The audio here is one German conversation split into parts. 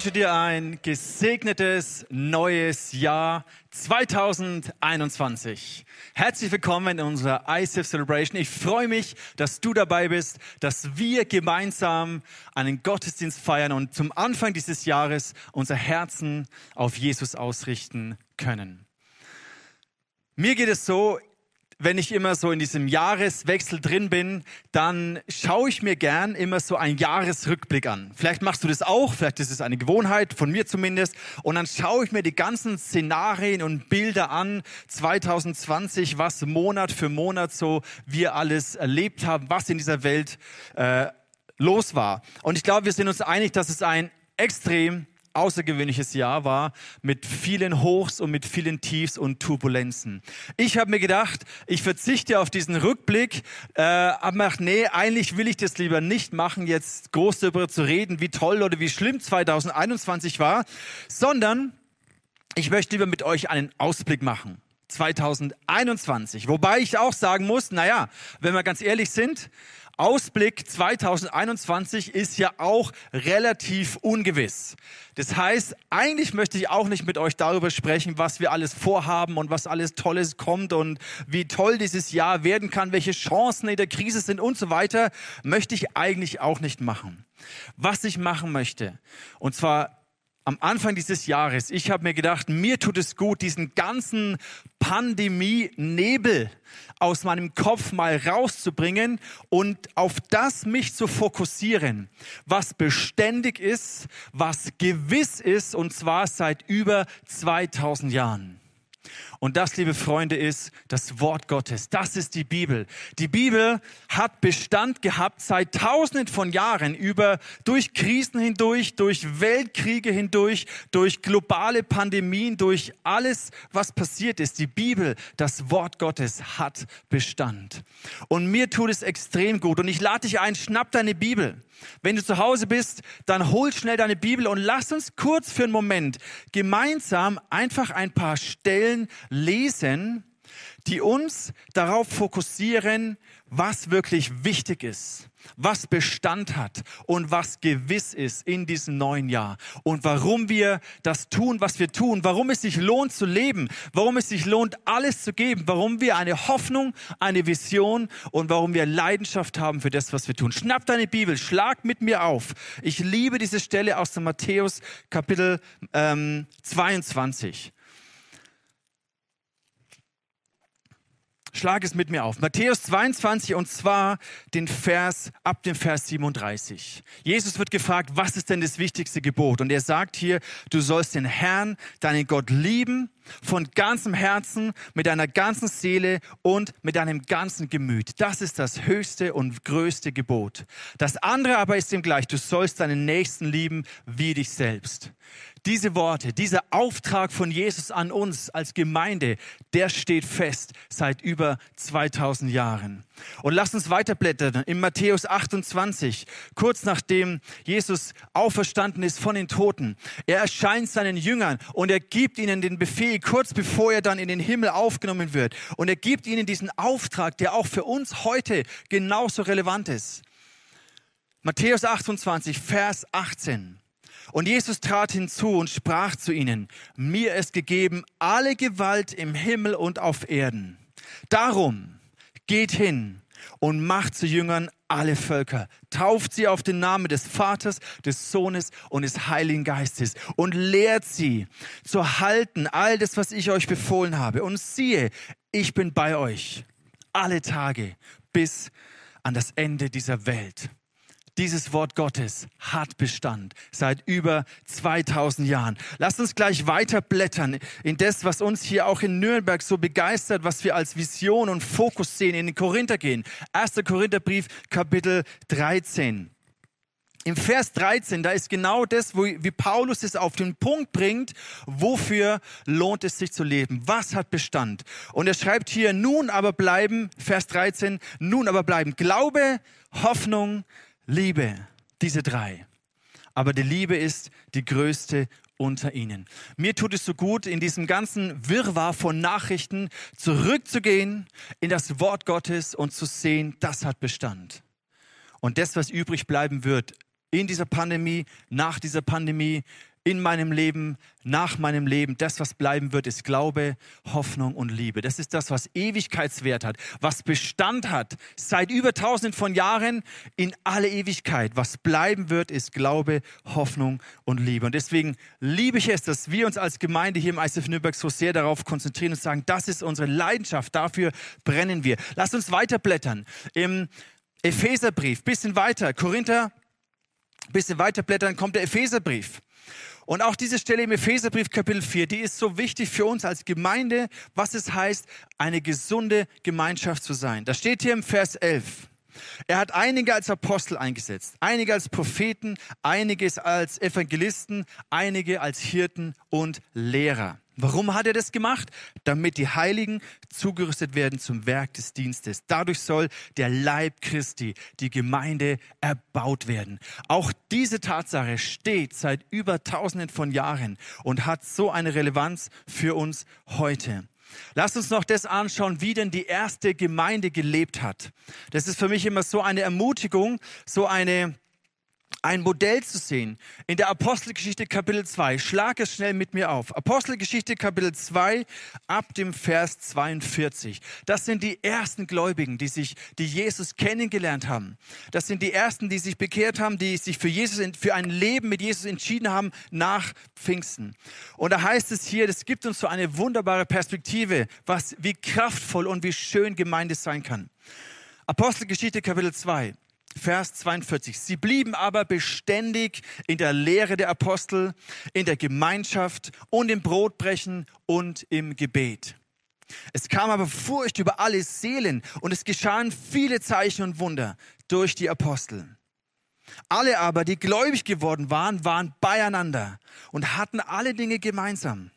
wünsche dir ein gesegnetes neues Jahr 2021. Herzlich willkommen in unserer ICF Celebration. Ich freue mich, dass du dabei bist, dass wir gemeinsam einen Gottesdienst feiern und zum Anfang dieses Jahres unser Herzen auf Jesus ausrichten können. Mir geht es so, wenn ich immer so in diesem Jahreswechsel drin bin, dann schaue ich mir gern immer so einen Jahresrückblick an. Vielleicht machst du das auch, vielleicht ist es eine Gewohnheit, von mir zumindest. Und dann schaue ich mir die ganzen Szenarien und Bilder an, 2020, was Monat für Monat so wir alles erlebt haben, was in dieser Welt äh, los war. Und ich glaube, wir sind uns einig, dass es ein extrem außergewöhnliches Jahr war mit vielen Hochs und mit vielen Tiefs und Turbulenzen. Ich habe mir gedacht, ich verzichte auf diesen Rückblick, äh, aber gedacht, nee, eigentlich will ich das lieber nicht machen, jetzt groß darüber zu reden, wie toll oder wie schlimm 2021 war, sondern ich möchte lieber mit euch einen Ausblick machen. 2021. Wobei ich auch sagen muss, naja, wenn wir ganz ehrlich sind, Ausblick 2021 ist ja auch relativ ungewiss. Das heißt, eigentlich möchte ich auch nicht mit euch darüber sprechen, was wir alles vorhaben und was alles Tolles kommt und wie toll dieses Jahr werden kann, welche Chancen in der Krise sind und so weiter, möchte ich eigentlich auch nicht machen. Was ich machen möchte, und zwar am Anfang dieses Jahres, ich habe mir gedacht, mir tut es gut, diesen ganzen Pandemie-Nebel aus meinem Kopf mal rauszubringen und auf das mich zu fokussieren, was beständig ist, was gewiss ist, und zwar seit über 2000 Jahren. Und das, liebe Freunde, ist das Wort Gottes. Das ist die Bibel. Die Bibel hat Bestand gehabt seit tausenden von Jahren über, durch Krisen hindurch, durch Weltkriege hindurch, durch globale Pandemien, durch alles, was passiert ist. Die Bibel, das Wort Gottes hat Bestand. Und mir tut es extrem gut. Und ich lade dich ein, schnapp deine Bibel. Wenn du zu Hause bist, dann hol schnell deine Bibel und lass uns kurz für einen Moment gemeinsam einfach ein paar Stellen lesen, die uns darauf fokussieren, was wirklich wichtig ist, was Bestand hat und was gewiss ist in diesem neuen Jahr und warum wir das tun, was wir tun, warum es sich lohnt zu leben, warum es sich lohnt, alles zu geben, warum wir eine Hoffnung, eine Vision und warum wir Leidenschaft haben für das, was wir tun. Schnapp deine Bibel, schlag mit mir auf. Ich liebe diese Stelle aus dem Matthäus Kapitel ähm, 22. Schlag es mit mir auf. Matthäus 22 und zwar den Vers ab dem Vers 37. Jesus wird gefragt, was ist denn das wichtigste Gebot? Und er sagt hier, du sollst den Herrn, deinen Gott lieben von ganzem Herzen, mit deiner ganzen Seele und mit deinem ganzen Gemüt. Das ist das höchste und größte Gebot. Das andere aber ist ihm gleich, du sollst deinen Nächsten lieben wie dich selbst. Diese Worte, dieser Auftrag von Jesus an uns als Gemeinde, der steht fest seit über 2000 Jahren. Und lasst uns weiterblättern in Matthäus 28, kurz nachdem Jesus auferstanden ist von den Toten. Er erscheint seinen Jüngern und er gibt ihnen den Befehl, kurz bevor er dann in den Himmel aufgenommen wird. Und er gibt ihnen diesen Auftrag, der auch für uns heute genauso relevant ist. Matthäus 28, Vers 18. Und Jesus trat hinzu und sprach zu ihnen, mir ist gegeben alle Gewalt im Himmel und auf Erden. Darum geht hin und macht zu Jüngern alle Völker, tauft sie auf den Namen des Vaters, des Sohnes und des Heiligen Geistes und lehrt sie zu halten all das, was ich euch befohlen habe. Und siehe, ich bin bei euch alle Tage bis an das Ende dieser Welt. Dieses Wort Gottes hat Bestand seit über 2000 Jahren. Lasst uns gleich weiter blättern in das, was uns hier auch in Nürnberg so begeistert, was wir als Vision und Fokus sehen, in den Korinther gehen. 1. Korintherbrief, Kapitel 13. Im Vers 13, da ist genau das, wo, wie Paulus es auf den Punkt bringt, wofür lohnt es sich zu leben? Was hat Bestand? Und er schreibt hier, nun aber bleiben, Vers 13, nun aber bleiben Glaube, Hoffnung, Liebe, diese drei. Aber die Liebe ist die größte unter ihnen. Mir tut es so gut, in diesem ganzen Wirrwarr von Nachrichten zurückzugehen in das Wort Gottes und zu sehen, das hat Bestand. Und das, was übrig bleiben wird in dieser Pandemie, nach dieser Pandemie, in meinem Leben, nach meinem Leben. Das, was bleiben wird, ist Glaube, Hoffnung und Liebe. Das ist das, was Ewigkeitswert hat, was Bestand hat, seit über tausenden von Jahren in alle Ewigkeit. Was bleiben wird, ist Glaube, Hoffnung und Liebe. Und deswegen liebe ich es, dass wir uns als Gemeinde hier im ICF Nürnberg so sehr darauf konzentrieren und sagen, das ist unsere Leidenschaft, dafür brennen wir. Lasst uns weiterblättern. Im Epheserbrief, bisschen weiter, Korinther, bisschen weiterblättern, kommt der Epheserbrief. Und auch diese Stelle im Epheserbrief Kapitel 4, die ist so wichtig für uns als Gemeinde, was es heißt, eine gesunde Gemeinschaft zu sein. Da steht hier im Vers 11. Er hat einige als Apostel eingesetzt, einige als Propheten, einiges als Evangelisten, einige als Hirten und Lehrer. Warum hat er das gemacht? Damit die Heiligen zugerüstet werden zum Werk des Dienstes. Dadurch soll der Leib Christi, die Gemeinde, erbaut werden. Auch diese Tatsache steht seit über tausenden von Jahren und hat so eine Relevanz für uns heute. Lasst uns noch das anschauen, wie denn die erste Gemeinde gelebt hat. Das ist für mich immer so eine Ermutigung, so eine ein Modell zu sehen. In der Apostelgeschichte Kapitel 2, schlag es schnell mit mir auf. Apostelgeschichte Kapitel 2 ab dem Vers 42. Das sind die ersten Gläubigen, die sich, die Jesus kennengelernt haben. Das sind die ersten, die sich bekehrt haben, die sich für Jesus, für ein Leben mit Jesus entschieden haben nach Pfingsten. Und da heißt es hier, das gibt uns so eine wunderbare Perspektive, was, wie kraftvoll und wie schön Gemeinde sein kann. Apostelgeschichte Kapitel 2. Vers 42. Sie blieben aber beständig in der Lehre der Apostel, in der Gemeinschaft und im Brotbrechen und im Gebet. Es kam aber Furcht über alle Seelen und es geschahen viele Zeichen und Wunder durch die Apostel. Alle aber, die gläubig geworden waren, waren beieinander und hatten alle Dinge gemeinsam.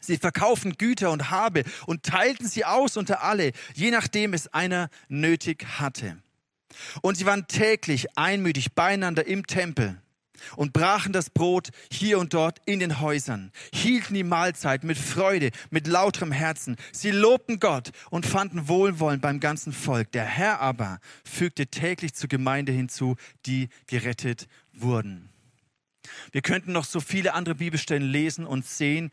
Sie verkauften Güter und Habe und teilten sie aus unter alle, je nachdem es einer nötig hatte. Und sie waren täglich einmütig beieinander im Tempel und brachen das Brot hier und dort in den Häusern, hielten die Mahlzeit mit Freude, mit lauterem Herzen. Sie lobten Gott und fanden Wohlwollen beim ganzen Volk. Der Herr aber fügte täglich zur Gemeinde hinzu, die gerettet wurden. Wir könnten noch so viele andere Bibelstellen lesen und sehen,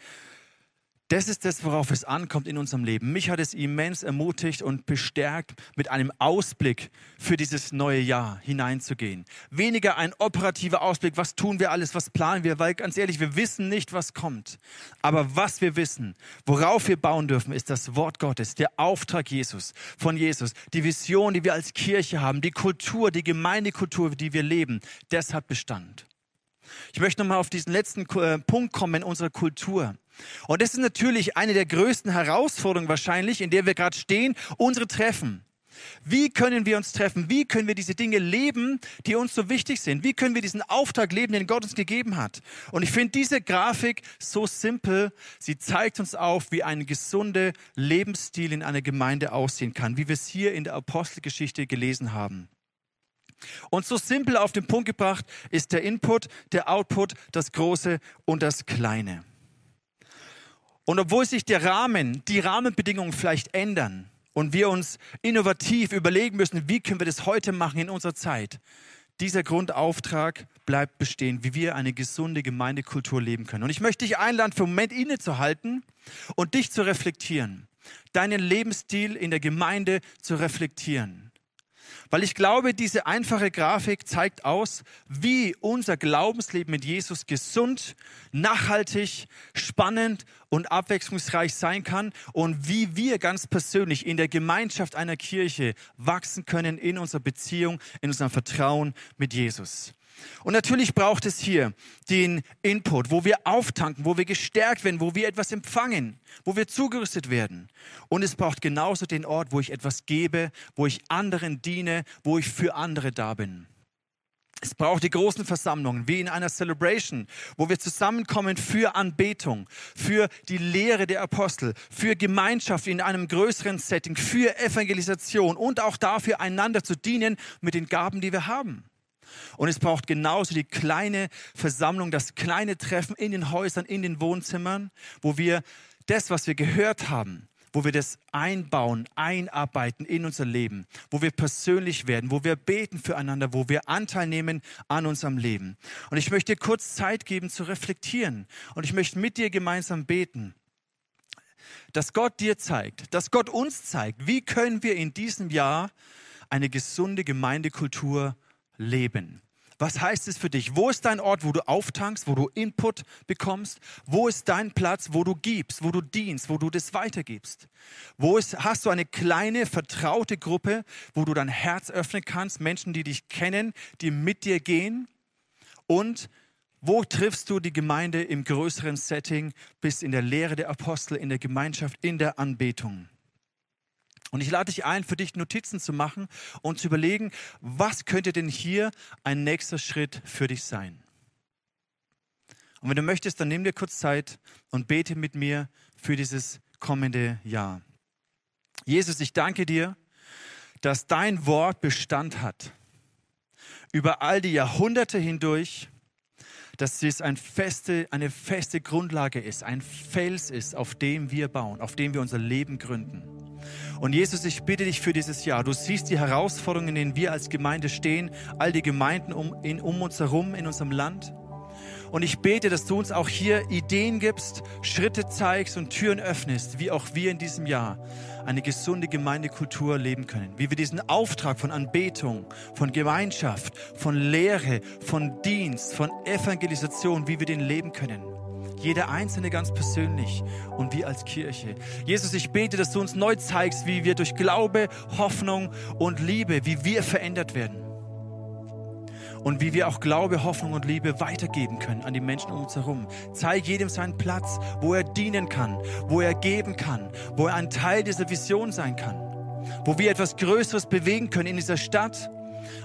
das ist das, worauf es ankommt in unserem Leben. Mich hat es immens ermutigt und bestärkt, mit einem Ausblick für dieses neue Jahr hineinzugehen. Weniger ein operativer Ausblick, was tun wir alles, was planen wir, weil ganz ehrlich, wir wissen nicht, was kommt. Aber was wir wissen, worauf wir bauen dürfen, ist das Wort Gottes, der Auftrag Jesus, von Jesus, die Vision, die wir als Kirche haben, die Kultur, die Gemeindekultur, die wir leben, das hat Bestand. Ich möchte nochmal auf diesen letzten äh, Punkt kommen in unserer Kultur. Und das ist natürlich eine der größten Herausforderungen wahrscheinlich, in der wir gerade stehen, unsere Treffen. Wie können wir uns treffen? Wie können wir diese Dinge leben, die uns so wichtig sind? Wie können wir diesen Auftrag leben, den Gott uns gegeben hat? Und ich finde diese Grafik so simpel. Sie zeigt uns auf, wie ein gesunder Lebensstil in einer Gemeinde aussehen kann, wie wir es hier in der Apostelgeschichte gelesen haben. Und so simpel auf den Punkt gebracht ist der Input, der Output, das Große und das Kleine. Und obwohl sich der Rahmen, die Rahmenbedingungen vielleicht ändern und wir uns innovativ überlegen müssen, wie können wir das heute machen in unserer Zeit, dieser Grundauftrag bleibt bestehen, wie wir eine gesunde Gemeindekultur leben können. Und ich möchte dich einladen, für einen Moment innezuhalten und dich zu reflektieren, deinen Lebensstil in der Gemeinde zu reflektieren. Weil ich glaube, diese einfache Grafik zeigt aus, wie unser Glaubensleben mit Jesus gesund, nachhaltig, spannend und abwechslungsreich sein kann und wie wir ganz persönlich in der Gemeinschaft einer Kirche wachsen können in unserer Beziehung, in unserem Vertrauen mit Jesus. Und natürlich braucht es hier den Input, wo wir auftanken, wo wir gestärkt werden, wo wir etwas empfangen, wo wir zugerüstet werden. Und es braucht genauso den Ort, wo ich etwas gebe, wo ich anderen diene, wo ich für andere da bin. Es braucht die großen Versammlungen, wie in einer Celebration, wo wir zusammenkommen für Anbetung, für die Lehre der Apostel, für Gemeinschaft in einem größeren Setting, für Evangelisation und auch dafür, einander zu dienen mit den Gaben, die wir haben. Und es braucht genauso die kleine Versammlung, das kleine Treffen in den Häusern, in den Wohnzimmern, wo wir das, was wir gehört haben, wo wir das einbauen, einarbeiten in unser Leben, wo wir persönlich werden, wo wir beten füreinander, wo wir Anteil nehmen an unserem Leben. Und ich möchte dir kurz Zeit geben zu reflektieren und ich möchte mit dir gemeinsam beten dass Gott dir zeigt, dass Gott uns zeigt, wie können wir in diesem Jahr eine gesunde Gemeindekultur leben. Was heißt es für dich? Wo ist dein Ort, wo du auftankst, wo du Input bekommst? Wo ist dein Platz, wo du gibst, wo du dienst, wo du das weitergibst? Wo ist, hast du eine kleine, vertraute Gruppe, wo du dein Herz öffnen kannst, Menschen, die dich kennen, die mit dir gehen? Und wo triffst du die Gemeinde im größeren Setting, bist in der Lehre der Apostel, in der Gemeinschaft, in der Anbetung? Und ich lade dich ein, für dich Notizen zu machen und zu überlegen, was könnte denn hier ein nächster Schritt für dich sein? Und wenn du möchtest, dann nimm dir kurz Zeit und bete mit mir für dieses kommende Jahr. Jesus, ich danke dir, dass dein Wort Bestand hat. Über all die Jahrhunderte hindurch, dass es ein feste, eine feste Grundlage ist, ein Fels ist, auf dem wir bauen, auf dem wir unser Leben gründen. Und Jesus, ich bitte dich für dieses Jahr. Du siehst die Herausforderungen, in denen wir als Gemeinde stehen, all die Gemeinden um, in, um uns herum in unserem Land. Und ich bete, dass du uns auch hier Ideen gibst, Schritte zeigst und Türen öffnest, wie auch wir in diesem Jahr eine gesunde Gemeindekultur leben können. Wie wir diesen Auftrag von Anbetung, von Gemeinschaft, von Lehre, von Dienst, von Evangelisation, wie wir den leben können. Jeder Einzelne ganz persönlich und wir als Kirche. Jesus, ich bete, dass du uns neu zeigst, wie wir durch Glaube, Hoffnung und Liebe, wie wir verändert werden. Und wie wir auch Glaube, Hoffnung und Liebe weitergeben können an die Menschen um uns herum. Zeig jedem seinen Platz, wo er dienen kann, wo er geben kann, wo er ein Teil dieser Vision sein kann. Wo wir etwas Größeres bewegen können in dieser Stadt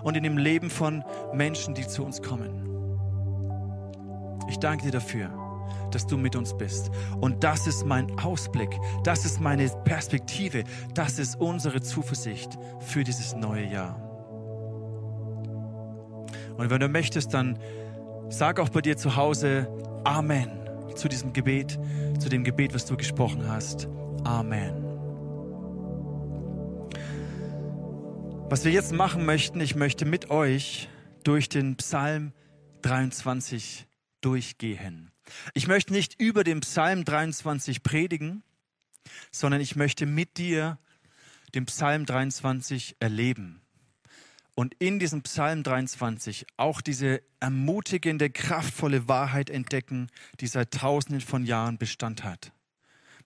und in dem Leben von Menschen, die zu uns kommen. Ich danke dir dafür dass du mit uns bist. Und das ist mein Ausblick, das ist meine Perspektive, das ist unsere Zuversicht für dieses neue Jahr. Und wenn du möchtest, dann sag auch bei dir zu Hause Amen zu diesem Gebet, zu dem Gebet, was du gesprochen hast. Amen. Was wir jetzt machen möchten, ich möchte mit euch durch den Psalm 23 durchgehen. Ich möchte nicht über den Psalm 23 predigen, sondern ich möchte mit dir den Psalm 23 erleben. Und in diesem Psalm 23 auch diese ermutigende, kraftvolle Wahrheit entdecken, die seit tausenden von Jahren Bestand hat.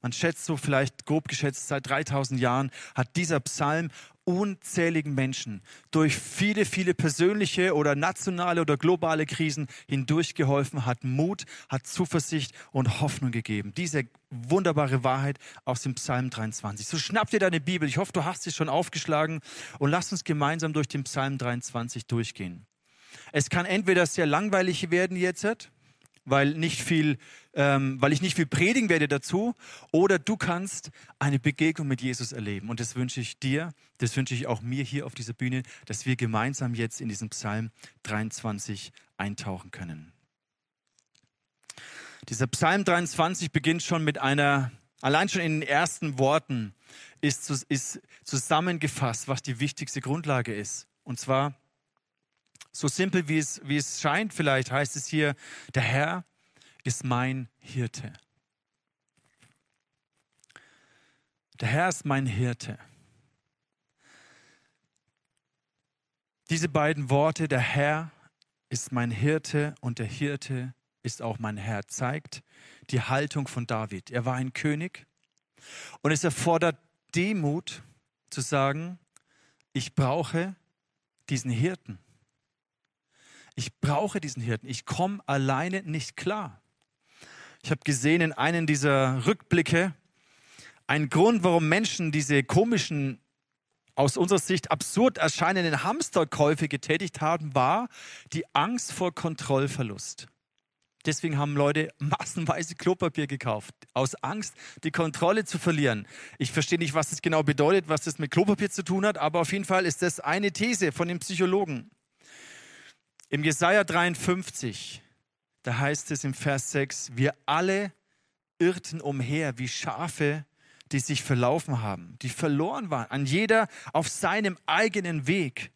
Man schätzt so vielleicht grob geschätzt, seit 3000 Jahren hat dieser Psalm unzähligen Menschen durch viele, viele persönliche oder nationale oder globale Krisen hindurchgeholfen, hat Mut, hat Zuversicht und Hoffnung gegeben. Diese wunderbare Wahrheit aus dem Psalm 23. So schnapp dir deine Bibel. Ich hoffe, du hast sie schon aufgeschlagen und lass uns gemeinsam durch den Psalm 23 durchgehen. Es kann entweder sehr langweilig werden jetzt, weil, nicht viel, ähm, weil ich nicht viel predigen werde dazu. Oder du kannst eine Begegnung mit Jesus erleben. Und das wünsche ich dir, das wünsche ich auch mir hier auf dieser Bühne, dass wir gemeinsam jetzt in diesen Psalm 23 eintauchen können. Dieser Psalm 23 beginnt schon mit einer, allein schon in den ersten Worten ist, ist zusammengefasst, was die wichtigste Grundlage ist. Und zwar so simpel wie es, wie es scheint, vielleicht heißt es hier, der Herr ist mein Hirte. Der Herr ist mein Hirte. Diese beiden Worte, der Herr ist mein Hirte und der Hirte ist auch mein Herr, zeigt die Haltung von David. Er war ein König und es erfordert Demut zu sagen, ich brauche diesen Hirten. Ich brauche diesen Hirten. Ich komme alleine nicht klar. Ich habe gesehen in einem dieser Rückblicke, ein Grund, warum Menschen diese komischen, aus unserer Sicht absurd erscheinenden Hamsterkäufe getätigt haben, war die Angst vor Kontrollverlust. Deswegen haben Leute massenweise Klopapier gekauft, aus Angst, die Kontrolle zu verlieren. Ich verstehe nicht, was das genau bedeutet, was das mit Klopapier zu tun hat, aber auf jeden Fall ist das eine These von den Psychologen. Im Jesaja 53, da heißt es im Vers 6, wir alle irrten umher wie Schafe, die sich verlaufen haben, die verloren waren, an jeder auf seinem eigenen Weg.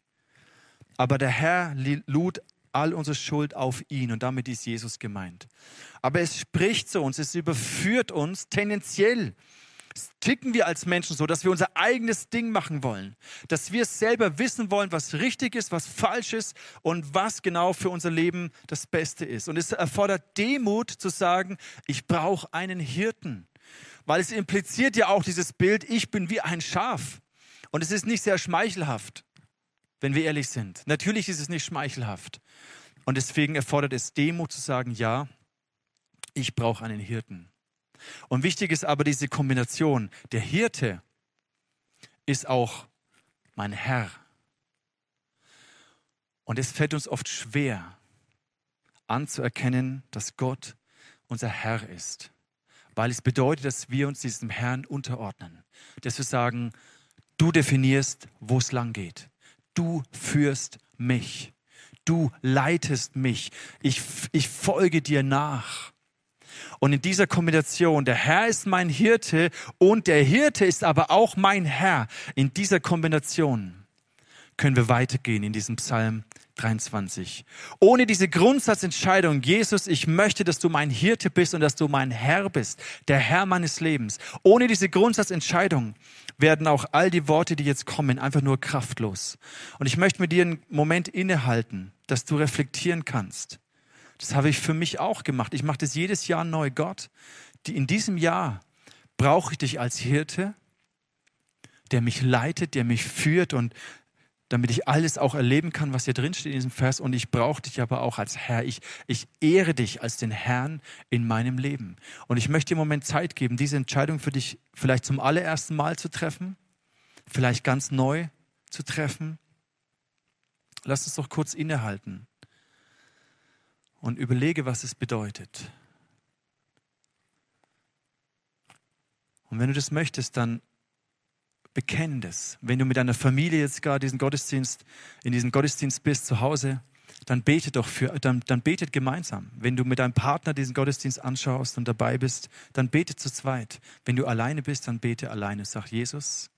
Aber der Herr lud all unsere Schuld auf ihn und damit ist Jesus gemeint. Aber es spricht zu uns, es überführt uns tendenziell. Ticken wir als Menschen so, dass wir unser eigenes Ding machen wollen, dass wir selber wissen wollen, was richtig ist, was falsch ist und was genau für unser Leben das Beste ist. Und es erfordert Demut zu sagen, ich brauche einen Hirten, weil es impliziert ja auch dieses Bild, ich bin wie ein Schaf. Und es ist nicht sehr schmeichelhaft, wenn wir ehrlich sind. Natürlich ist es nicht schmeichelhaft. Und deswegen erfordert es Demut zu sagen, ja, ich brauche einen Hirten. Und wichtig ist aber diese Kombination. Der Hirte ist auch mein Herr. Und es fällt uns oft schwer anzuerkennen, dass Gott unser Herr ist, weil es bedeutet, dass wir uns diesem Herrn unterordnen, dass wir sagen, du definierst, wo es lang geht. Du führst mich. Du leitest mich. Ich, ich folge dir nach. Und in dieser Kombination, der Herr ist mein Hirte und der Hirte ist aber auch mein Herr, in dieser Kombination können wir weitergehen in diesem Psalm 23. Ohne diese Grundsatzentscheidung, Jesus, ich möchte, dass du mein Hirte bist und dass du mein Herr bist, der Herr meines Lebens. Ohne diese Grundsatzentscheidung werden auch all die Worte, die jetzt kommen, einfach nur kraftlos. Und ich möchte mit dir einen Moment innehalten, dass du reflektieren kannst. Das habe ich für mich auch gemacht. Ich mache das jedes Jahr neu. Gott, in diesem Jahr brauche ich dich als Hirte, der mich leitet, der mich führt und damit ich alles auch erleben kann, was hier drin steht in diesem Vers. Und ich brauche dich aber auch als Herr. Ich, ich ehre dich als den Herrn in meinem Leben. Und ich möchte dir im Moment Zeit geben, diese Entscheidung für dich vielleicht zum allerersten Mal zu treffen, vielleicht ganz neu zu treffen. Lass uns doch kurz innehalten und überlege, was es bedeutet. Und wenn du das möchtest, dann bekenn das. Wenn du mit deiner Familie jetzt gerade diesen Gottesdienst, in diesem Gottesdienst bist zu Hause, dann bete doch für, dann, dann betet gemeinsam. Wenn du mit deinem Partner diesen Gottesdienst anschaust und dabei bist, dann bete zu zweit. Wenn du alleine bist, dann bete alleine. Sag Jesus,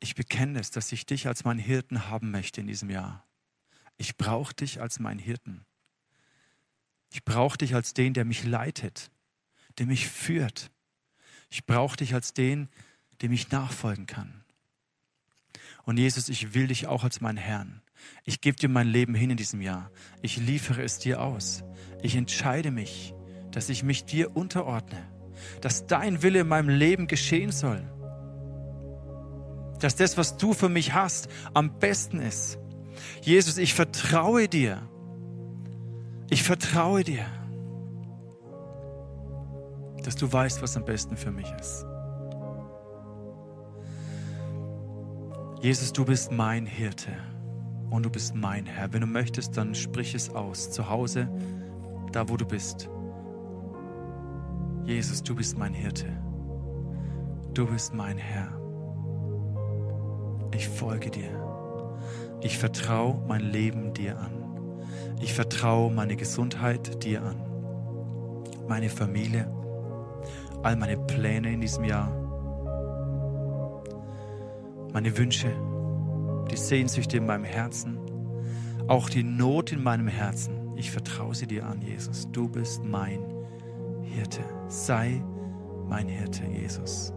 ich bekenne es, dass ich dich als meinen Hirten haben möchte in diesem Jahr. Ich brauche dich als meinen Hirten. Ich brauche dich als den, der mich leitet, der mich führt. Ich brauche dich als den, dem ich nachfolgen kann. Und Jesus, ich will dich auch als meinen Herrn. Ich gebe dir mein Leben hin in diesem Jahr. Ich liefere es dir aus. Ich entscheide mich, dass ich mich dir unterordne, dass dein Wille in meinem Leben geschehen soll, dass das, was du für mich hast, am besten ist. Jesus, ich vertraue dir. Ich vertraue dir, dass du weißt, was am besten für mich ist. Jesus, du bist mein Hirte und du bist mein Herr. Wenn du möchtest, dann sprich es aus. Zu Hause, da wo du bist. Jesus, du bist mein Hirte. Du bist mein Herr. Ich folge dir. Ich vertraue mein Leben dir an. Ich vertraue meine Gesundheit dir an. Meine Familie, all meine Pläne in diesem Jahr, meine Wünsche, die Sehnsüchte in meinem Herzen, auch die Not in meinem Herzen. Ich vertraue sie dir an, Jesus. Du bist mein Hirte. Sei mein Hirte, Jesus.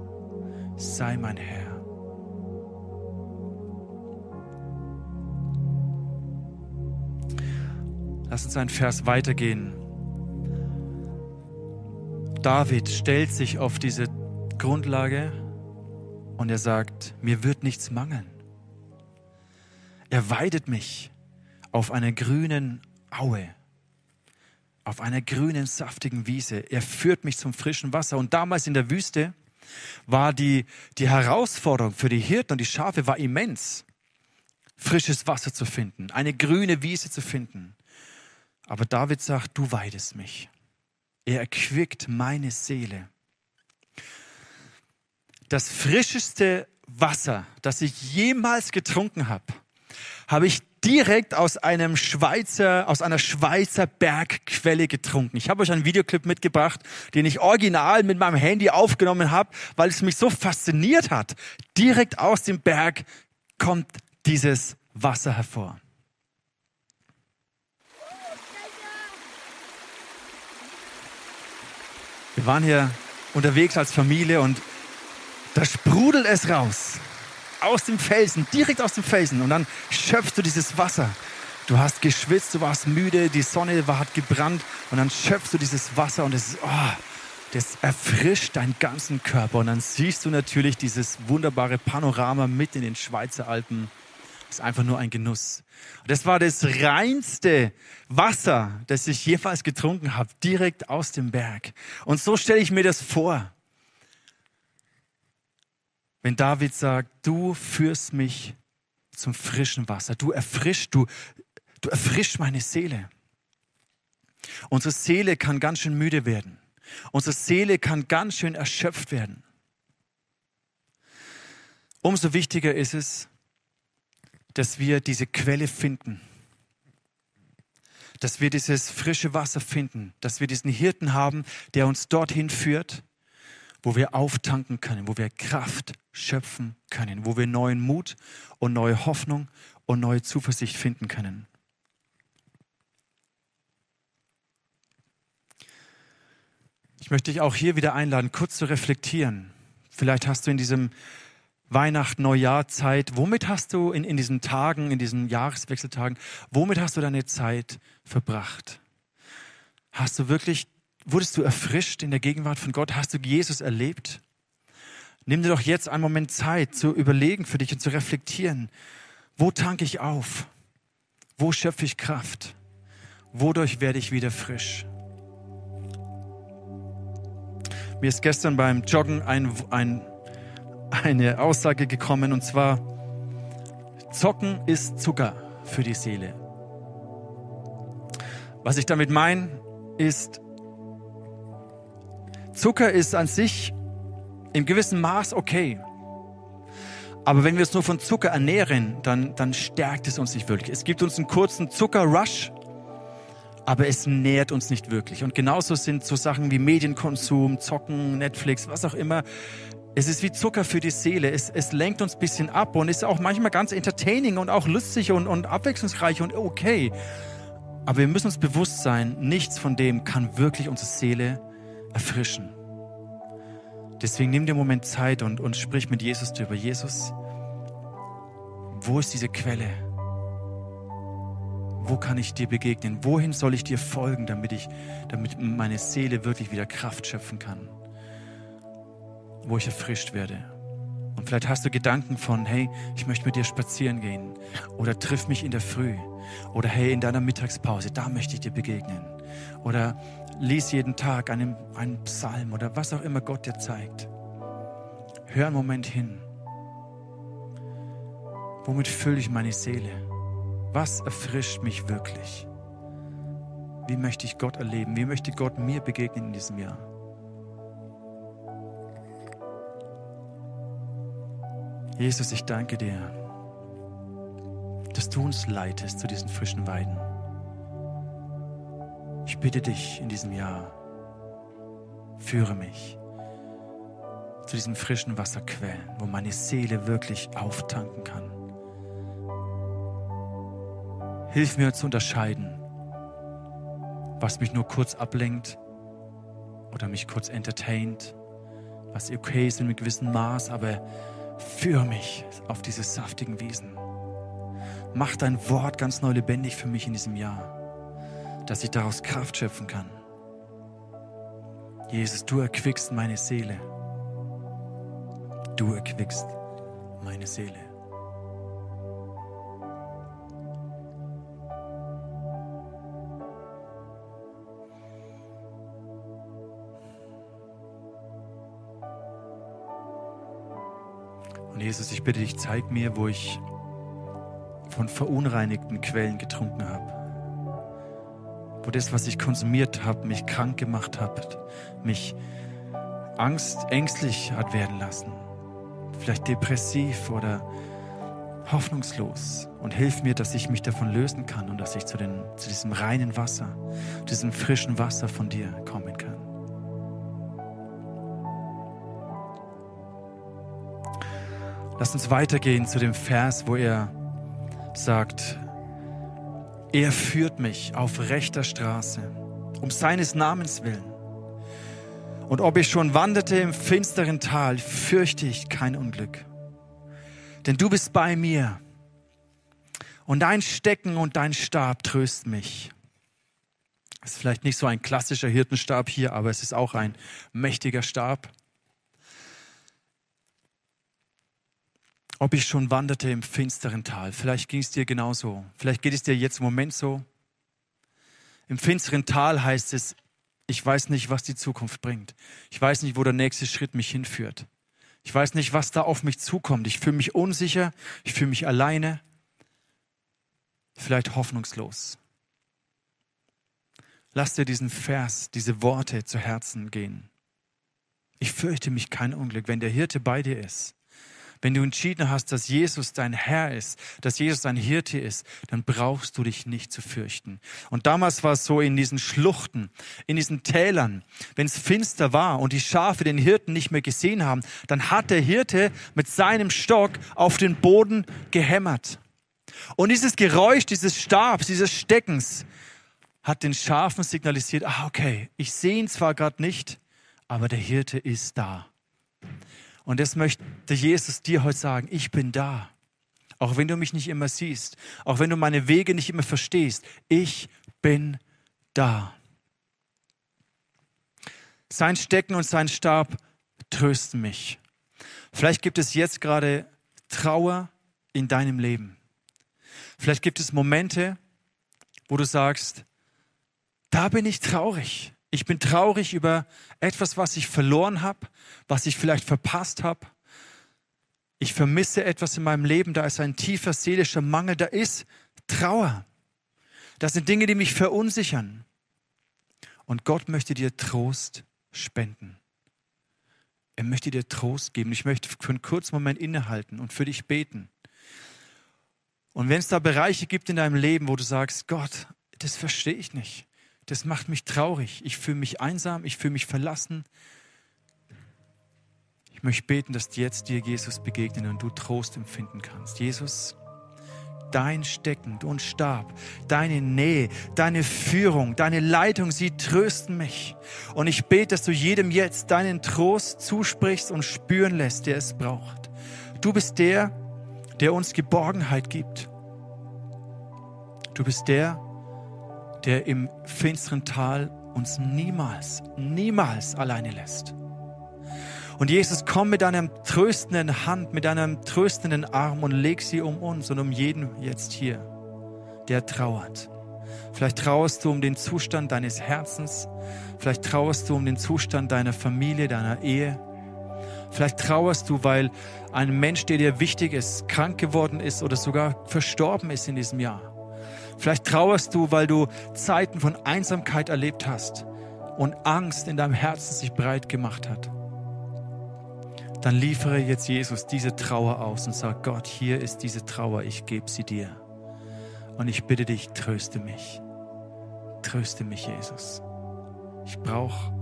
Sei mein Herr. Lass uns einen Vers weitergehen. David stellt sich auf diese Grundlage und er sagt, mir wird nichts mangeln. Er weidet mich auf einer grünen Aue, auf einer grünen, saftigen Wiese. Er führt mich zum frischen Wasser. Und damals in der Wüste war die, die Herausforderung für die Hirten und die Schafe war immens, frisches Wasser zu finden, eine grüne Wiese zu finden. Aber David sagt, du weidest mich. Er erquickt meine Seele. Das frischeste Wasser, das ich jemals getrunken habe, habe ich direkt aus einem Schweizer, aus einer Schweizer Bergquelle getrunken. Ich habe euch einen Videoclip mitgebracht, den ich original mit meinem Handy aufgenommen habe, weil es mich so fasziniert hat. Direkt aus dem Berg kommt dieses Wasser hervor. Wir waren hier unterwegs als Familie und da sprudelt es raus. Aus dem Felsen, direkt aus dem Felsen. Und dann schöpfst du dieses Wasser. Du hast geschwitzt, du warst müde, die Sonne war, hat gebrannt. Und dann schöpfst du dieses Wasser und es, oh, das erfrischt deinen ganzen Körper. Und dann siehst du natürlich dieses wunderbare Panorama mit in den Schweizer Alpen. Ist einfach nur ein Genuss. Das war das reinste Wasser, das ich jeweils getrunken habe, direkt aus dem Berg. Und so stelle ich mir das vor. Wenn David sagt, du führst mich zum frischen Wasser, du erfrischst, du, du erfrischst meine Seele. Unsere Seele kann ganz schön müde werden. Unsere Seele kann ganz schön erschöpft werden. Umso wichtiger ist es, dass wir diese Quelle finden, dass wir dieses frische Wasser finden, dass wir diesen Hirten haben, der uns dorthin führt, wo wir auftanken können, wo wir Kraft schöpfen können, wo wir neuen Mut und neue Hoffnung und neue Zuversicht finden können. Ich möchte dich auch hier wieder einladen, kurz zu reflektieren. Vielleicht hast du in diesem Weihnachten, Neujahrzeit, womit hast du in, in diesen Tagen, in diesen Jahreswechseltagen, womit hast du deine Zeit verbracht? Hast du wirklich, wurdest du erfrischt in der Gegenwart von Gott? Hast du Jesus erlebt? Nimm dir doch jetzt einen Moment Zeit zu überlegen für dich und zu reflektieren. Wo tanke ich auf? Wo schöpfe ich Kraft? Wodurch werde ich wieder frisch? Mir ist gestern beim Joggen ein, ein eine Aussage gekommen und zwar, Zocken ist Zucker für die Seele. Was ich damit meine, ist, Zucker ist an sich im gewissen Maß okay. Aber wenn wir es nur von Zucker ernähren, dann, dann stärkt es uns nicht wirklich. Es gibt uns einen kurzen Zuckerrush, aber es nährt uns nicht wirklich. Und genauso sind so Sachen wie Medienkonsum, Zocken, Netflix, was auch immer, es ist wie Zucker für die Seele. Es, es lenkt uns ein bisschen ab und ist auch manchmal ganz entertaining und auch lustig und, und abwechslungsreich und okay. Aber wir müssen uns bewusst sein, nichts von dem kann wirklich unsere Seele erfrischen. Deswegen nimm dir einen Moment Zeit und, und sprich mit Jesus darüber. Jesus, wo ist diese Quelle? Wo kann ich dir begegnen? Wohin soll ich dir folgen, damit, ich, damit meine Seele wirklich wieder Kraft schöpfen kann? Wo ich erfrischt werde. Und vielleicht hast du Gedanken von, hey, ich möchte mit dir spazieren gehen. Oder triff mich in der Früh. Oder hey, in deiner Mittagspause, da möchte ich dir begegnen. Oder lies jeden Tag einen, einen Psalm oder was auch immer Gott dir zeigt. Hör einen Moment hin. Womit fülle ich meine Seele? Was erfrischt mich wirklich? Wie möchte ich Gott erleben? Wie möchte Gott mir begegnen in diesem Jahr? Jesus, ich danke dir, dass du uns leitest zu diesen frischen Weiden. Ich bitte dich in diesem Jahr, führe mich zu diesen frischen Wasserquellen, wo meine Seele wirklich auftanken kann. Hilf mir zu unterscheiden, was mich nur kurz ablenkt oder mich kurz entertaint, was okay ist in einem gewissen Maß, aber Führe mich auf diese saftigen Wiesen. Mach dein Wort ganz neu lebendig für mich in diesem Jahr, dass ich daraus Kraft schöpfen kann. Jesus, du erquickst meine Seele. Du erquickst meine Seele. Jesus, ich bitte dich, zeig mir, wo ich von verunreinigten Quellen getrunken habe. Wo das, was ich konsumiert habe, mich krank gemacht hat, mich Angst, ängstlich hat werden lassen. Vielleicht depressiv oder hoffnungslos Und hilf mir, dass ich mich davon lösen kann und dass ich zu, den, zu diesem reinen Wasser, diesem frischen Wasser von dir kommen kann. Lass uns weitergehen zu dem Vers, wo er sagt, er führt mich auf rechter Straße, um seines Namens willen. Und ob ich schon wanderte im finsteren Tal, fürchte ich kein Unglück. Denn du bist bei mir. Und dein Stecken und dein Stab trösten mich. Ist vielleicht nicht so ein klassischer Hirtenstab hier, aber es ist auch ein mächtiger Stab. Ob ich schon wanderte im finsteren Tal. Vielleicht ging es dir genauso. Vielleicht geht es dir jetzt im Moment so. Im finsteren Tal heißt es, ich weiß nicht, was die Zukunft bringt. Ich weiß nicht, wo der nächste Schritt mich hinführt. Ich weiß nicht, was da auf mich zukommt. Ich fühle mich unsicher, ich fühle mich alleine, vielleicht hoffnungslos. Lass dir diesen Vers, diese Worte zu Herzen gehen. Ich fürchte mich kein Unglück, wenn der Hirte bei dir ist wenn du entschieden hast, dass Jesus dein Herr ist, dass Jesus dein Hirte ist, dann brauchst du dich nicht zu fürchten. Und damals war es so in diesen Schluchten, in diesen Tälern, wenn es finster war und die Schafe den Hirten nicht mehr gesehen haben, dann hat der Hirte mit seinem Stock auf den Boden gehämmert. Und dieses Geräusch dieses Stabs, dieses Steckens, hat den Schafen signalisiert, ah okay, ich sehe ihn zwar gerade nicht, aber der Hirte ist da. Und das möchte Jesus dir heute sagen, ich bin da. Auch wenn du mich nicht immer siehst, auch wenn du meine Wege nicht immer verstehst, ich bin da. Sein Stecken und sein Stab trösten mich. Vielleicht gibt es jetzt gerade Trauer in deinem Leben. Vielleicht gibt es Momente, wo du sagst, da bin ich traurig. Ich bin traurig über etwas, was ich verloren habe, was ich vielleicht verpasst habe. Ich vermisse etwas in meinem Leben, da ist ein tiefer seelischer Mangel, da ist Trauer. Das sind Dinge, die mich verunsichern. Und Gott möchte dir Trost spenden. Er möchte dir Trost geben. Ich möchte für einen kurzen Moment innehalten und für dich beten. Und wenn es da Bereiche gibt in deinem Leben, wo du sagst, Gott, das verstehe ich nicht das macht mich traurig. Ich fühle mich einsam, ich fühle mich verlassen. Ich möchte beten, dass jetzt dir Jesus begegnen und du Trost empfinden kannst. Jesus, dein Stecken und Stab, deine Nähe, deine Führung, deine Leitung, sie trösten mich. Und ich bete, dass du jedem jetzt deinen Trost zusprichst und spüren lässt, der es braucht. Du bist der, der uns Geborgenheit gibt. Du bist der, der im finsteren Tal uns niemals, niemals alleine lässt. Und Jesus, komm mit deiner tröstenden Hand, mit deinem tröstenden Arm und leg sie um uns und um jeden jetzt hier, der trauert. Vielleicht trauerst du um den Zustand deines Herzens. Vielleicht trauerst du um den Zustand deiner Familie, deiner Ehe. Vielleicht trauerst du, weil ein Mensch, der dir wichtig ist, krank geworden ist oder sogar verstorben ist in diesem Jahr. Vielleicht trauerst du, weil du Zeiten von Einsamkeit erlebt hast und Angst in deinem Herzen sich breit gemacht hat. Dann liefere jetzt Jesus diese Trauer aus und sag, Gott, hier ist diese Trauer, ich gebe sie dir. Und ich bitte dich, tröste mich. Tröste mich, Jesus. Ich brauche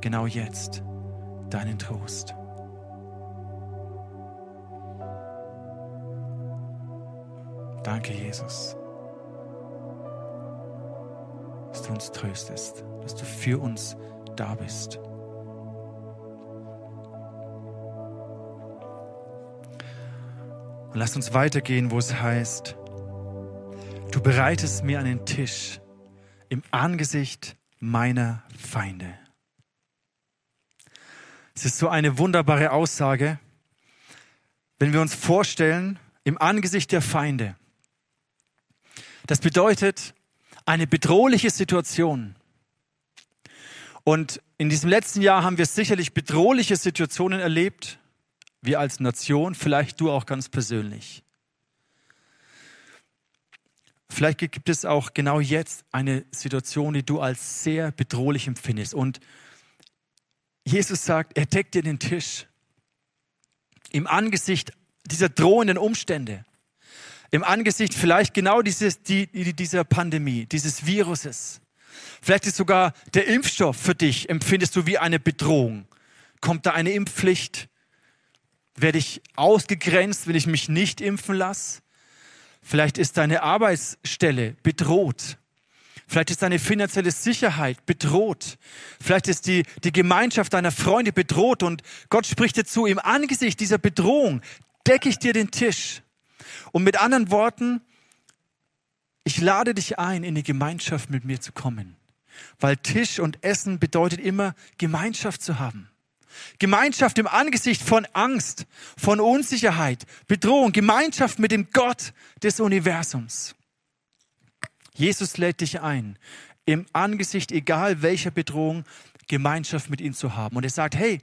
genau jetzt deinen Trost. Danke, Jesus dass du uns tröstest, dass du für uns da bist. Und lass uns weitergehen, wo es heißt, du bereitest mir einen Tisch im Angesicht meiner Feinde. Es ist so eine wunderbare Aussage, wenn wir uns vorstellen, im Angesicht der Feinde. Das bedeutet, eine bedrohliche Situation. Und in diesem letzten Jahr haben wir sicherlich bedrohliche Situationen erlebt, wir als Nation, vielleicht du auch ganz persönlich. Vielleicht gibt es auch genau jetzt eine Situation, die du als sehr bedrohlich empfindest. Und Jesus sagt, er deckt dir den Tisch im Angesicht dieser drohenden Umstände. Im Angesicht vielleicht genau dieses, die, dieser Pandemie, dieses Viruses. Vielleicht ist sogar der Impfstoff für dich, empfindest du wie eine Bedrohung. Kommt da eine Impfpflicht? Werde ich ausgegrenzt, wenn ich mich nicht impfen lasse? Vielleicht ist deine Arbeitsstelle bedroht. Vielleicht ist deine finanzielle Sicherheit bedroht. Vielleicht ist die, die Gemeinschaft deiner Freunde bedroht und Gott spricht dir zu, im Angesicht dieser Bedrohung decke ich dir den Tisch. Und mit anderen Worten, ich lade dich ein, in die Gemeinschaft mit mir zu kommen. Weil Tisch und Essen bedeutet immer, Gemeinschaft zu haben. Gemeinschaft im Angesicht von Angst, von Unsicherheit, Bedrohung, Gemeinschaft mit dem Gott des Universums. Jesus lädt dich ein, im Angesicht, egal welcher Bedrohung, Gemeinschaft mit ihm zu haben. Und er sagt, hey,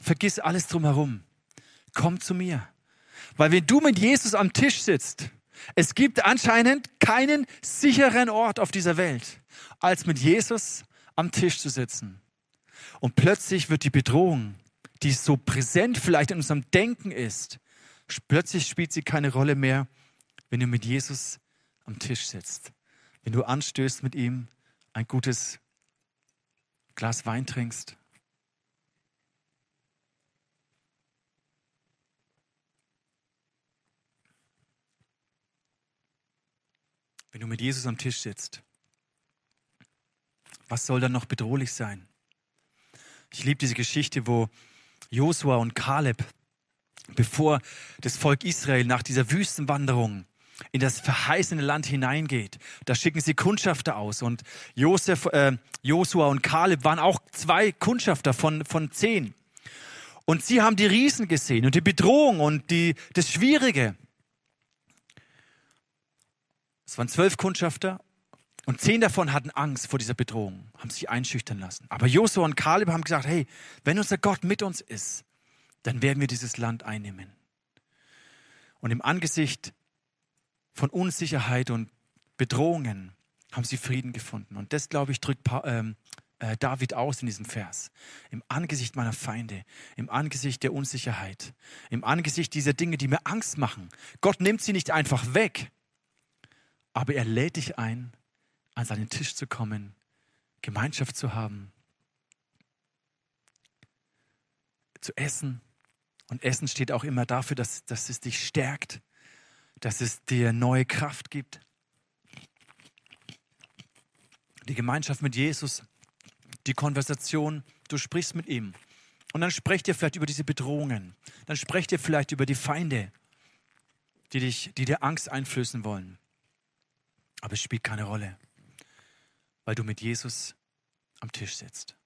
vergiss alles drumherum. Komm zu mir. Weil wenn du mit Jesus am Tisch sitzt, es gibt anscheinend keinen sicheren Ort auf dieser Welt, als mit Jesus am Tisch zu sitzen. Und plötzlich wird die Bedrohung, die so präsent vielleicht in unserem Denken ist, plötzlich spielt sie keine Rolle mehr, wenn du mit Jesus am Tisch sitzt. Wenn du anstößt mit ihm, ein gutes Glas Wein trinkst. Wenn du mit Jesus am Tisch sitzt, was soll dann noch bedrohlich sein? Ich liebe diese Geschichte, wo Josua und Kaleb, bevor das Volk Israel nach dieser Wüstenwanderung in das verheißene Land hineingeht, da schicken sie Kundschafter aus. Und Josef, äh, Josua und Kaleb waren auch zwei Kundschafter von, von zehn. Und sie haben die Riesen gesehen und die Bedrohung und die, das Schwierige. Es waren zwölf Kundschafter und zehn davon hatten Angst vor dieser Bedrohung, haben sich einschüchtern lassen. Aber Josua und Kaleb haben gesagt, hey, wenn unser Gott mit uns ist, dann werden wir dieses Land einnehmen. Und im Angesicht von Unsicherheit und Bedrohungen haben sie Frieden gefunden. Und das, glaube ich, drückt ähm, äh, David aus in diesem Vers. Im Angesicht meiner Feinde, im Angesicht der Unsicherheit, im Angesicht dieser Dinge, die mir Angst machen. Gott nimmt sie nicht einfach weg, aber er lädt dich ein, an seinen Tisch zu kommen, Gemeinschaft zu haben, zu essen. Und Essen steht auch immer dafür, dass, dass es dich stärkt, dass es dir neue Kraft gibt. Die Gemeinschaft mit Jesus, die Konversation, du sprichst mit ihm. Und dann sprecht ihr vielleicht über diese Bedrohungen. Dann sprecht ihr vielleicht über die Feinde, die, dich, die dir Angst einflößen wollen. Aber es spielt keine Rolle weil du mit Jesus am Tisch sitzt.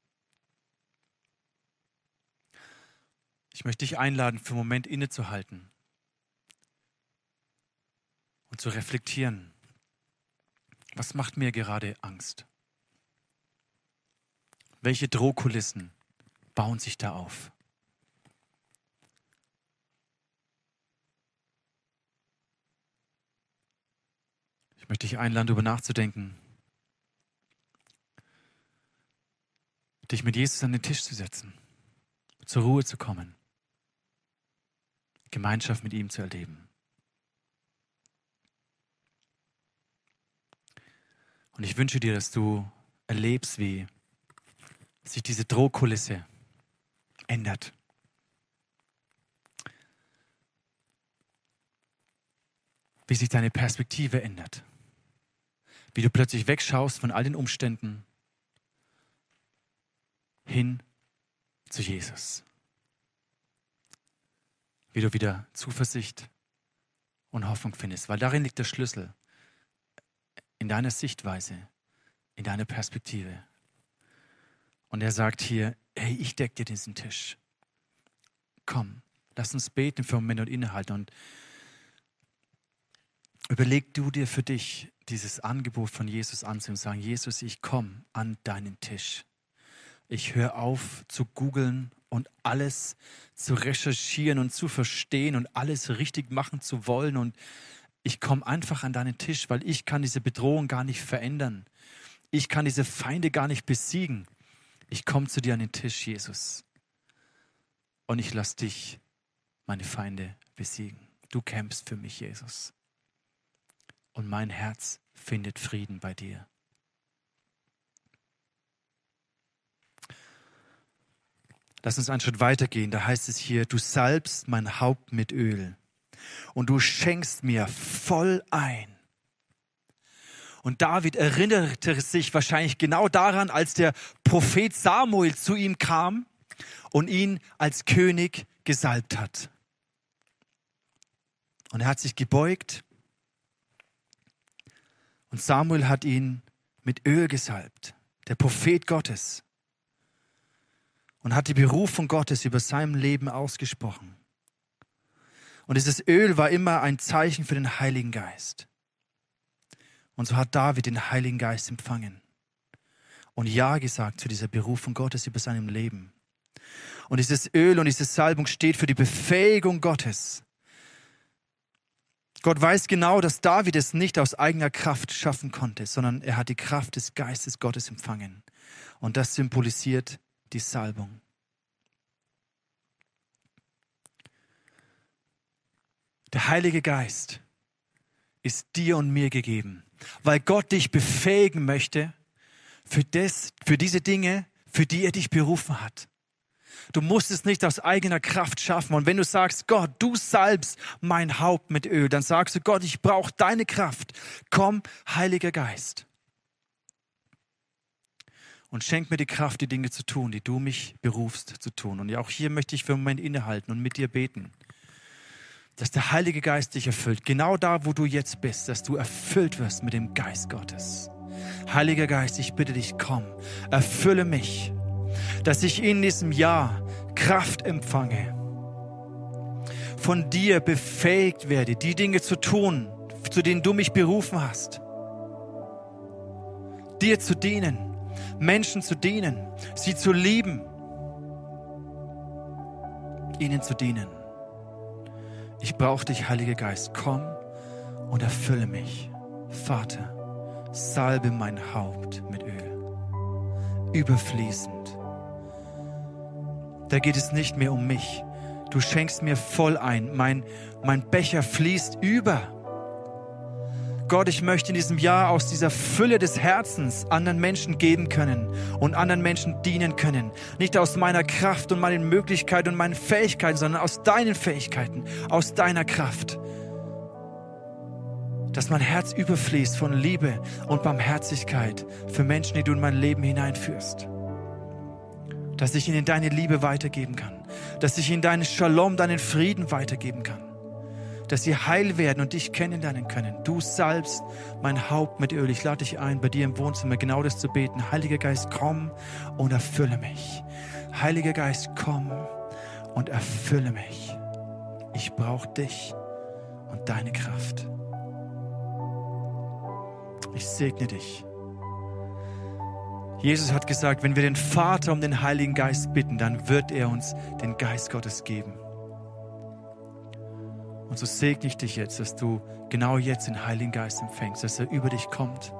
Ich möchte dich einladen, für einen Moment innezuhalten und zu reflektieren. Was macht mir gerade Angst? Welche Drohkulissen bauen sich da auf? Möchte dich einladen, darüber nachzudenken. dich mit Jesus an den Tisch zu setzen, zur Ruhe zu kommen, Gemeinschaft mit ihm zu erleben. Und ich wünsche dir, dass du erlebst, wie sich diese Drohkulisse ändert. Wie sich deine Perspektive ändert. Wie du plötzlich wegschaust von all den Umständen hin zu Jesus. Wie du wieder Zuversicht und Hoffnung findest, weil darin liegt der Schlüssel in deiner Sichtweise, in deiner Perspektive. Und er sagt hier, hey, ich decke dir diesen Tisch. Komm, lass uns beten für einen Moment und innehalten und überleg du dir für dich dieses Angebot von Jesus an und sagen, Jesus, ich komme an deinen Tisch. Ich höre auf zu googeln und alles zu recherchieren und zu verstehen und alles richtig machen zu wollen. Und ich komme einfach an deinen Tisch, weil ich kann diese Bedrohung gar nicht verändern. Ich kann diese Feinde gar nicht besiegen. Ich komme zu dir an den Tisch, Jesus. Und ich lasse dich meine Feinde besiegen. Du kämpfst für mich, Jesus. Und mein Herz findet Frieden bei dir. Lass uns einen Schritt weitergehen. Da heißt es hier, du salbst mein Haupt mit Öl und du schenkst mir voll ein. Und David erinnerte sich wahrscheinlich genau daran, als der Prophet Samuel zu ihm kam und ihn als König gesalbt hat. Und er hat sich gebeugt und Samuel hat ihn mit Öl gesalbt, der Prophet Gottes und hat die Berufung Gottes über seinem Leben ausgesprochen. Und dieses Öl war immer ein Zeichen für den Heiligen Geist. Und so hat David den Heiligen Geist empfangen und Ja gesagt zu dieser Berufung Gottes über seinem Leben. Und dieses Öl und diese Salbung steht für die Befähigung Gottes. Gott weiß genau, dass David es nicht aus eigener Kraft schaffen konnte, sondern er hat die Kraft des Geistes Gottes empfangen. Und das symbolisiert die Salbung. Der Heilige Geist ist dir und mir gegeben, weil Gott dich befähigen möchte für, das, für diese Dinge, für die er dich berufen hat. Du musst es nicht aus eigener Kraft schaffen. Und wenn du sagst, Gott, du salbst mein Haupt mit Öl, dann sagst du, Gott, ich brauche deine Kraft. Komm, Heiliger Geist und schenk mir die Kraft, die Dinge zu tun, die du mich berufst zu tun. Und auch hier möchte ich für einen Moment innehalten und mit dir beten, dass der Heilige Geist dich erfüllt, genau da, wo du jetzt bist, dass du erfüllt wirst mit dem Geist Gottes. Heiliger Geist, ich bitte dich, komm, erfülle mich, dass ich in diesem Jahr Kraft empfange, von dir befähigt werde, die Dinge zu tun, zu denen du mich berufen hast, dir zu dienen Menschen zu dienen, sie zu lieben, ihnen zu dienen. Ich brauche dich, Heiliger Geist. Komm und erfülle mich. Vater, salbe mein Haupt mit Öl. Überfließend. Da geht es nicht mehr um mich. Du schenkst mir voll ein. Mein, mein Becher fließt über. Gott, ich möchte in diesem Jahr aus dieser Fülle des Herzens anderen Menschen geben können und anderen Menschen dienen können. Nicht aus meiner Kraft und meinen Möglichkeiten und meinen Fähigkeiten, sondern aus deinen Fähigkeiten, aus deiner Kraft. Dass mein Herz überfließt von Liebe und Barmherzigkeit für Menschen, die du in mein Leben hineinführst. Dass ich ihnen deine Liebe weitergeben kann. Dass ich ihnen deinen Shalom, deinen Frieden weitergeben kann dass sie heil werden und dich kennenlernen können. Du salbst mein Haupt mit Öl. Ich lade dich ein, bei dir im Wohnzimmer genau das zu beten. Heiliger Geist, komm und erfülle mich. Heiliger Geist, komm und erfülle mich. Ich brauche dich und deine Kraft. Ich segne dich. Jesus hat gesagt, wenn wir den Vater um den Heiligen Geist bitten, dann wird er uns den Geist Gottes geben. Und so segne ich dich jetzt, dass du genau jetzt den Heiligen Geist empfängst, dass er über dich kommt,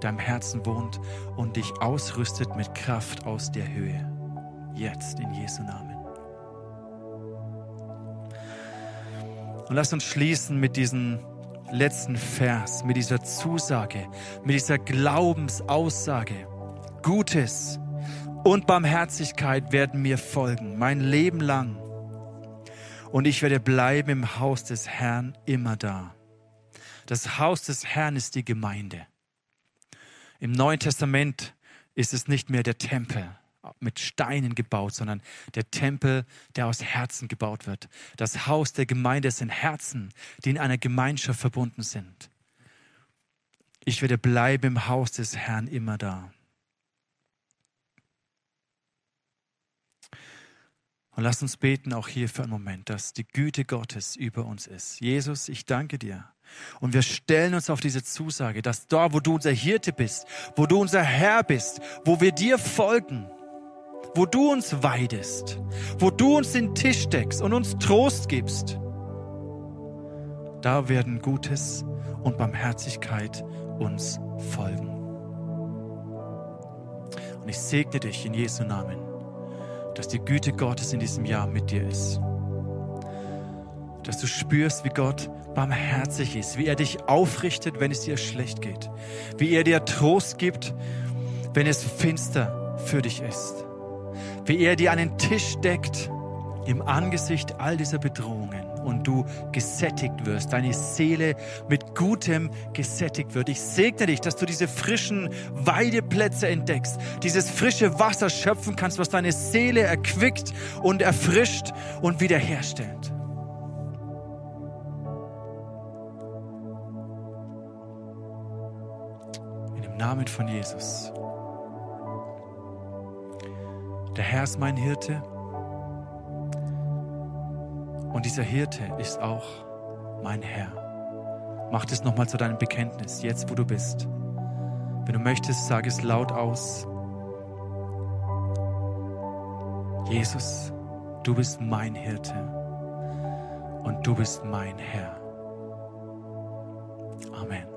deinem Herzen wohnt und dich ausrüstet mit Kraft aus der Höhe. Jetzt in Jesu Namen. Und lass uns schließen mit diesem letzten Vers, mit dieser Zusage, mit dieser Glaubensaussage. Gutes und Barmherzigkeit werden mir folgen, mein Leben lang und ich werde bleiben im Haus des Herrn immer da. Das Haus des Herrn ist die Gemeinde. Im Neuen Testament ist es nicht mehr der Tempel mit Steinen gebaut, sondern der Tempel, der aus Herzen gebaut wird. Das Haus der Gemeinde sind Herzen, die in einer Gemeinschaft verbunden sind. Ich werde bleiben im Haus des Herrn immer da. Und lass uns beten auch hier für einen Moment, dass die Güte Gottes über uns ist. Jesus, ich danke dir. Und wir stellen uns auf diese Zusage, dass da, wo du unser Hirte bist, wo du unser Herr bist, wo wir dir folgen, wo du uns weidest, wo du uns den Tisch deckst und uns Trost gibst, da werden Gutes und Barmherzigkeit uns folgen. Und ich segne dich in Jesu Namen dass die Güte Gottes in diesem Jahr mit dir ist. dass du spürst, wie Gott barmherzig ist, wie er dich aufrichtet, wenn es dir schlecht geht, wie er dir Trost gibt, wenn es finster für dich ist, wie er dir einen Tisch deckt im Angesicht all dieser Bedrohungen und du gesättigt wirst, deine Seele mit Gutem gesättigt wird. Ich segne dich, dass du diese frischen Weideplätze entdeckst, dieses frische Wasser schöpfen kannst, was deine Seele erquickt und erfrischt und wiederherstellt. In dem Namen von Jesus. Der Herr ist mein Hirte und dieser Hirte ist auch mein Herr. Mach das nochmal zu deinem Bekenntnis, jetzt wo du bist. Wenn du möchtest, sag es laut aus. Jesus, du bist mein Hirte und du bist mein Herr. Amen.